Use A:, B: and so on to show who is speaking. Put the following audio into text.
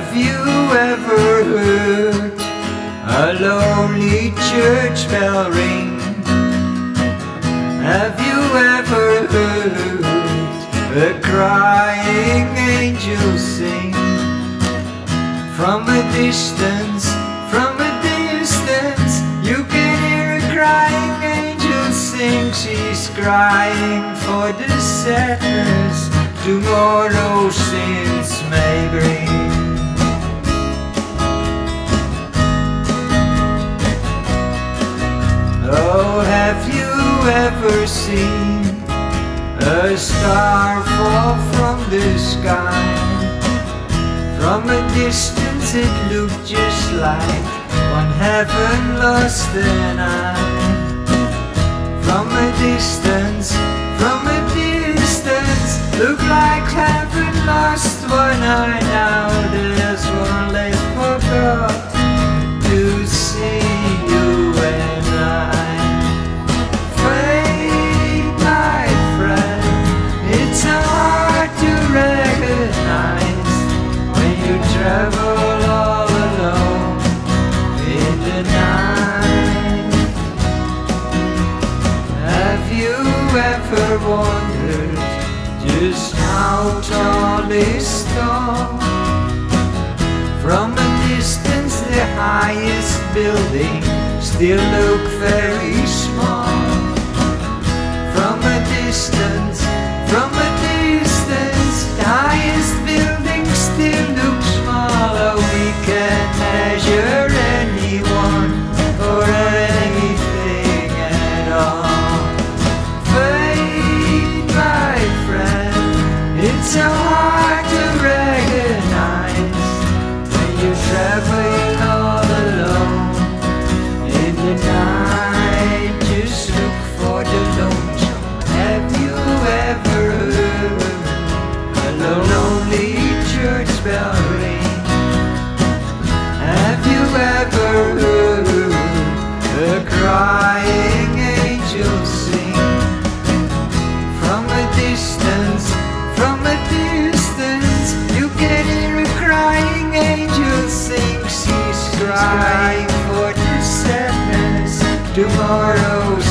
A: Have you ever heard a lonely church bell ring? Have you ever heard a crying angel sing? From a distance, from a distance, you can hear a crying angel sing. She's crying for the sadness tomorrow sin. Seen a star fall from the sky? From a distance it looked just like one heaven lost an eye. From a distance, from a distance, looked like heaven lost one eye. Now there's one left ever wondered just how tall is tall? From a distance, the highest building still look very small. From a distance, crying for sadness tomorrow's